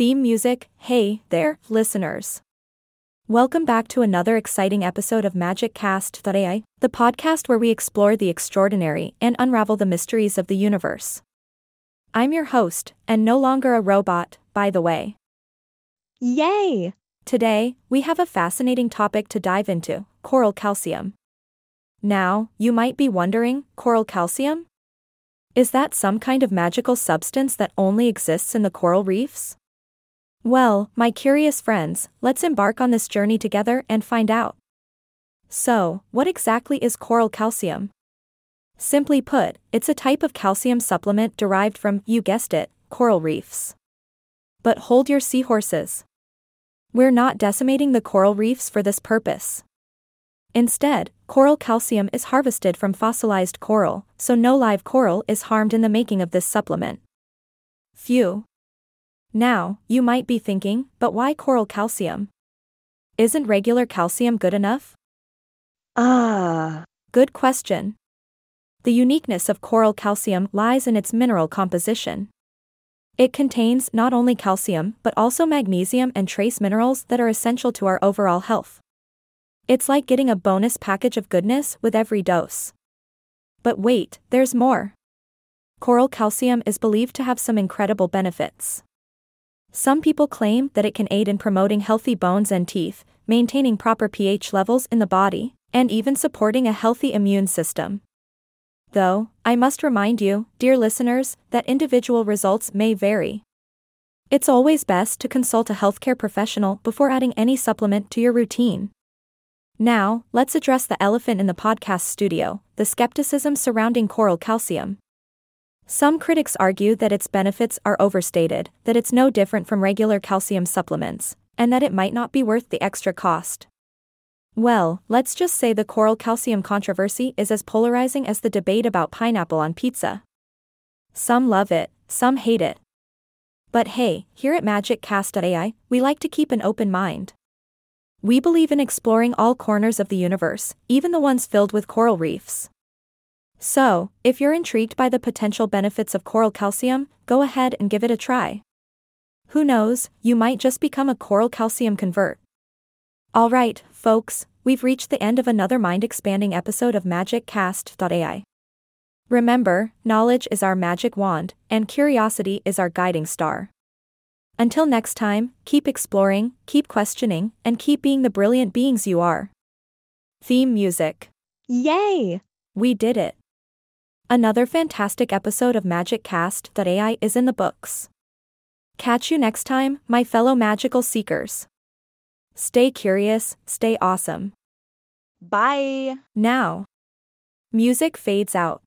Theme music, hey there, listeners. Welcome back to another exciting episode of Magic Cast.ai, the podcast where we explore the extraordinary and unravel the mysteries of the universe. I'm your host, and no longer a robot, by the way. Yay! Today, we have a fascinating topic to dive into coral calcium. Now, you might be wondering coral calcium? Is that some kind of magical substance that only exists in the coral reefs? Well, my curious friends, let's embark on this journey together and find out. So, what exactly is coral calcium? Simply put, it's a type of calcium supplement derived from, you guessed it, coral reefs. But hold your seahorses. We're not decimating the coral reefs for this purpose. Instead, coral calcium is harvested from fossilized coral, so no live coral is harmed in the making of this supplement. Phew. Now, you might be thinking, but why coral calcium? Isn't regular calcium good enough? Ah, Good question. The uniqueness of coral calcium lies in its mineral composition. It contains not only calcium but also magnesium and trace minerals that are essential to our overall health. It's like getting a bonus package of goodness with every dose. But wait, there's more. Coral calcium is believed to have some incredible benefits. Some people claim that it can aid in promoting healthy bones and teeth, maintaining proper pH levels in the body, and even supporting a healthy immune system. Though, I must remind you, dear listeners, that individual results may vary. It's always best to consult a healthcare professional before adding any supplement to your routine. Now, let's address the elephant in the podcast studio the skepticism surrounding coral calcium. Some critics argue that its benefits are overstated, that it's no different from regular calcium supplements, and that it might not be worth the extra cost. Well, let's just say the coral calcium controversy is as polarizing as the debate about pineapple on pizza. Some love it, some hate it. But hey, here at Magic Cast.ai, we like to keep an open mind. We believe in exploring all corners of the universe, even the ones filled with coral reefs. So, if you're intrigued by the potential benefits of coral calcium, go ahead and give it a try. Who knows, you might just become a coral calcium convert. Alright, folks, we've reached the end of another mind expanding episode of Magic Cast.ai. Remember, knowledge is our magic wand, and curiosity is our guiding star. Until next time, keep exploring, keep questioning, and keep being the brilliant beings you are. Theme music. yay! We did it. Another fantastic episode of Magic Cast.ai is in the books. Catch you next time, my fellow magical seekers. Stay curious, stay awesome. Bye! Now. Music fades out.